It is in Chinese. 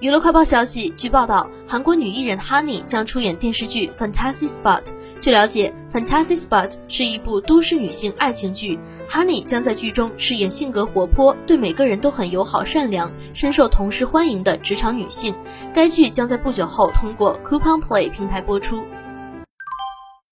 娱乐快报消息据报道韩国女艺人 honey 将出演电视剧 fantasy spot 据了解 fantasy spot 是一部都市女性爱情剧。Honey 将在剧中饰演性格活泼对每个人都很友好善良深受同事欢迎的职场女性。该剧将在不久后通过 coupon play 平台播出。